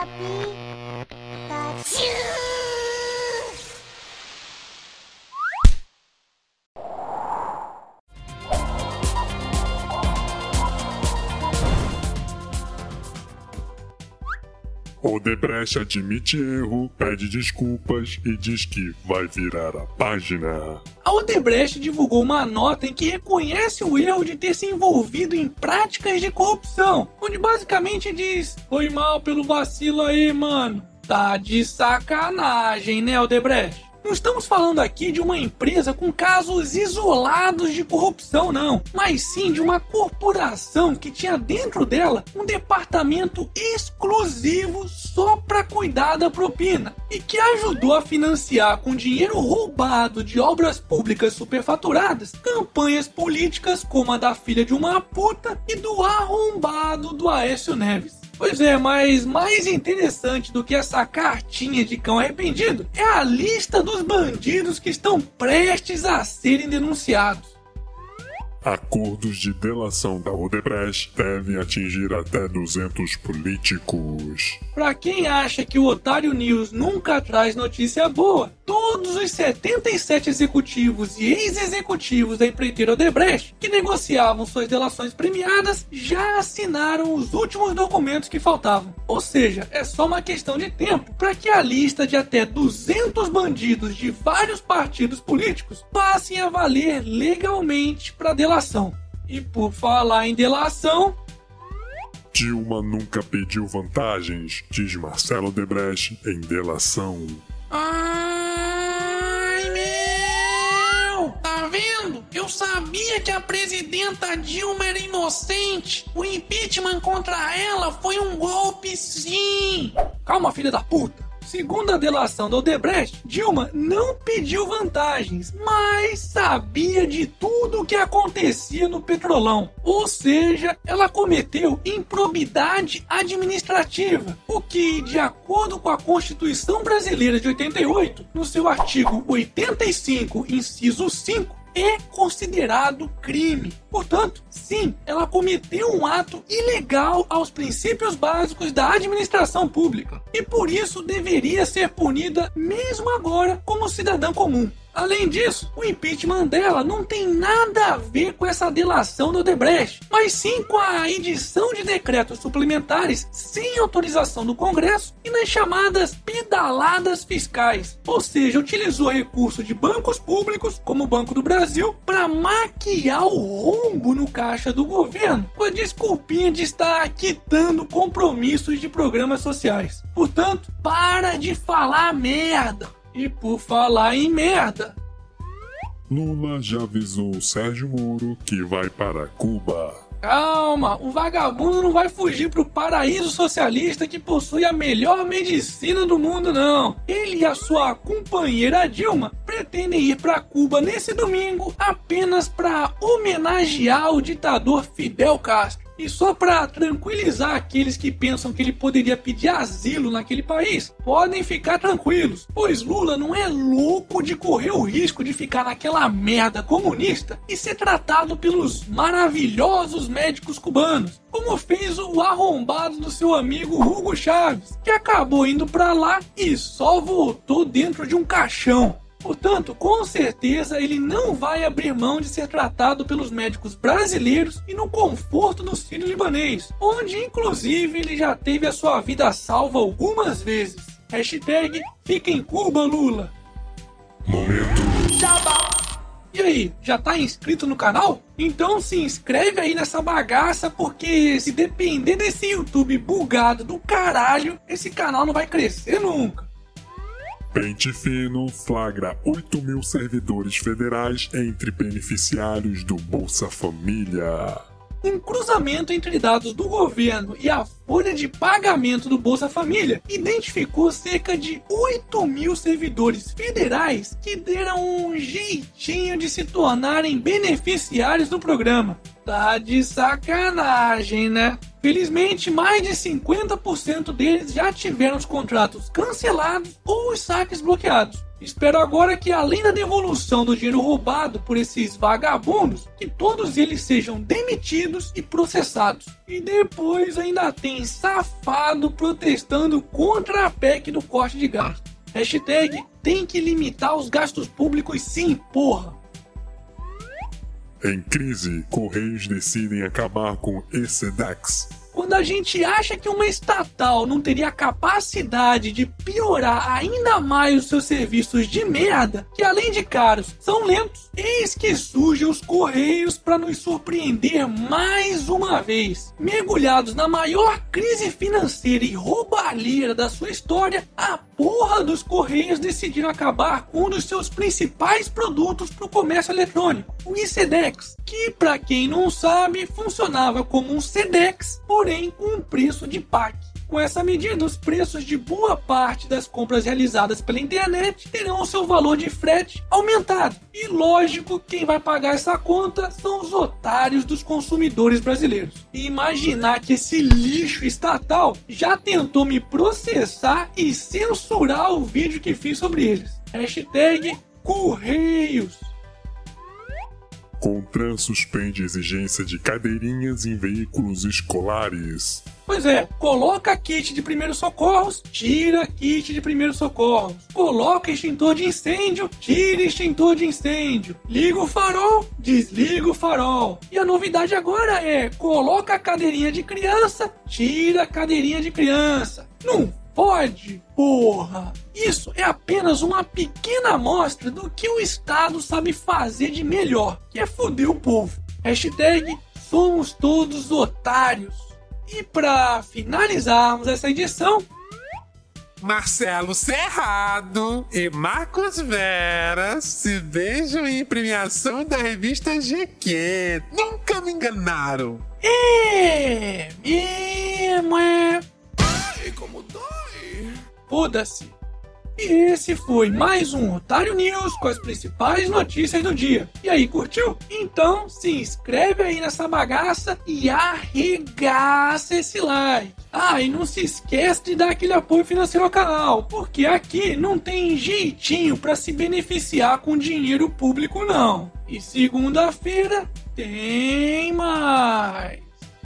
Happy. Odebrecht admite erro, pede desculpas e diz que vai virar a página. A Odebrecht divulgou uma nota em que reconhece o erro de ter se envolvido em práticas de corrupção, onde basicamente diz: Foi mal pelo vacilo aí, mano. Tá de sacanagem, né, Odebrecht? Não estamos falando aqui de uma empresa com casos isolados de corrupção, não, mas sim de uma corporação que tinha dentro dela um departamento exclusivo só para cuidar da propina e que ajudou a financiar com dinheiro roubado de obras públicas superfaturadas campanhas políticas como a da filha de uma puta e do arrombado do Aécio Neves. Pois é, mas mais interessante do que essa cartinha de cão arrependido é a lista dos bandidos que estão prestes a serem denunciados. Acordos de delação da Odebrecht devem atingir até 200 políticos. Pra quem acha que o Otário News nunca traz notícia boa, todos os 77 executivos e ex-executivos da empreiteira Odebrecht que negociavam suas delações premiadas já assinaram os últimos documentos que faltavam. Ou seja, é só uma questão de tempo para que a lista de até 200 bandidos de vários partidos políticos passem a valer legalmente para delação. E por falar em delação. Dilma nunca pediu vantagens, diz Marcelo Debrecht em delação. Ai Eu sabia que a presidenta Dilma era inocente. O impeachment contra ela foi um golpe, sim. Calma, filha da puta. Segundo a delação do Odebrecht, Dilma não pediu vantagens, mas sabia de tudo o que acontecia no petrolão. Ou seja, ela cometeu improbidade administrativa, o que, de acordo com a Constituição Brasileira de 88, no seu artigo 85, inciso 5, é considerado crime. Portanto, sim, ela cometeu um ato ilegal aos princípios básicos da administração pública e por isso deveria ser punida mesmo agora como cidadã comum. Além disso, o impeachment dela não tem nada a ver com essa delação do Odebrecht, mas sim com a edição de decretos suplementares sem autorização do Congresso e nas chamadas pedaladas fiscais. Ou seja, utilizou recurso de bancos públicos, como o Banco do Brasil, para maquiar o rombo no caixa do governo, com a desculpinha de estar quitando compromissos de programas sociais. Portanto, para de falar merda. E por falar em merda. Lula já avisou Sérgio Moro que vai para Cuba. Calma, o vagabundo não vai fugir pro paraíso socialista que possui a melhor medicina do mundo, não. Ele e a sua companheira Dilma pretendem ir para Cuba nesse domingo apenas para homenagear o ditador Fidel Castro. E só para tranquilizar aqueles que pensam que ele poderia pedir asilo naquele país, podem ficar tranquilos, pois Lula não é louco de correr o risco de ficar naquela merda comunista e ser tratado pelos maravilhosos médicos cubanos, como fez o arrombado do seu amigo Hugo Chaves, que acabou indo para lá e só voltou dentro de um caixão. Portanto, com certeza ele não vai abrir mão de ser tratado pelos médicos brasileiros e no conforto do Sírio Libanês, onde inclusive ele já teve a sua vida salva algumas vezes. Hashtag Fica em Cuba, Lula. Momento. E aí, já tá inscrito no canal? Então se inscreve aí nessa bagaça, porque se depender desse YouTube bugado do caralho, esse canal não vai crescer nunca. Pente Fino flagra 8 mil servidores federais entre beneficiários do Bolsa Família. Um cruzamento entre dados do governo e a folha de pagamento do Bolsa Família identificou cerca de 8 mil servidores federais que deram um jeitinho de se tornarem beneficiários do programa. Tá de sacanagem, né? Felizmente, mais de 50% deles já tiveram os contratos cancelados ou os saques bloqueados. Espero agora que, além da devolução do dinheiro roubado por esses vagabundos, que todos eles sejam demitidos e processados. E depois ainda tem safado protestando contra a PEC do corte de gasto. Hashtag tem que limitar os gastos públicos sim, porra. Em crise, Correios decidem acabar com ECDEX. Quando a gente acha que uma estatal não teria capacidade de piorar ainda mais os seus serviços de merda, que além de caros, são lentos, eis que surgem os Correios para nos surpreender mais uma vez. Mergulhados na maior crise financeira e roubalheira da sua história, a porra dos Correios decidiram acabar com um dos seus principais produtos para o comércio eletrônico, o ICEDEX, que, para quem não sabe, funcionava como um SEDEX, porém com um preço de PAC. Com essa medida, os preços de boa parte das compras realizadas pela internet terão o seu valor de frete aumentado. E lógico, quem vai pagar essa conta são os otários dos consumidores brasileiros. E imaginar que esse lixo estatal já tentou me processar e censurar o vídeo que fiz sobre eles. Hashtag Correios. Contran suspende exigência de cadeirinhas em veículos escolares. Pois é, coloca kit de primeiros socorros, tira kit de primeiros socorros. Coloca extintor de incêndio, tira extintor de incêndio. Liga o farol, desliga o farol. E a novidade agora é: coloca a cadeirinha de criança, tira a cadeirinha de criança. Não pode, porra! Isso é apenas uma pequena amostra do que o Estado sabe fazer de melhor, que é foder o povo. Hashtag somos todos otários. E para finalizarmos essa edição, Marcelo Serrado e Marcos Vera se beijam em premiação da revista GQ. Nunca me enganaram. é mesmo, é. Ai, como dói. Foda-se. E esse foi mais um Otário News com as principais notícias do dia. E aí, curtiu? Então se inscreve aí nessa bagaça e arregaça esse like. Ah, e não se esquece de dar aquele apoio financeiro ao canal, porque aqui não tem jeitinho para se beneficiar com dinheiro público não. E segunda-feira tem mais.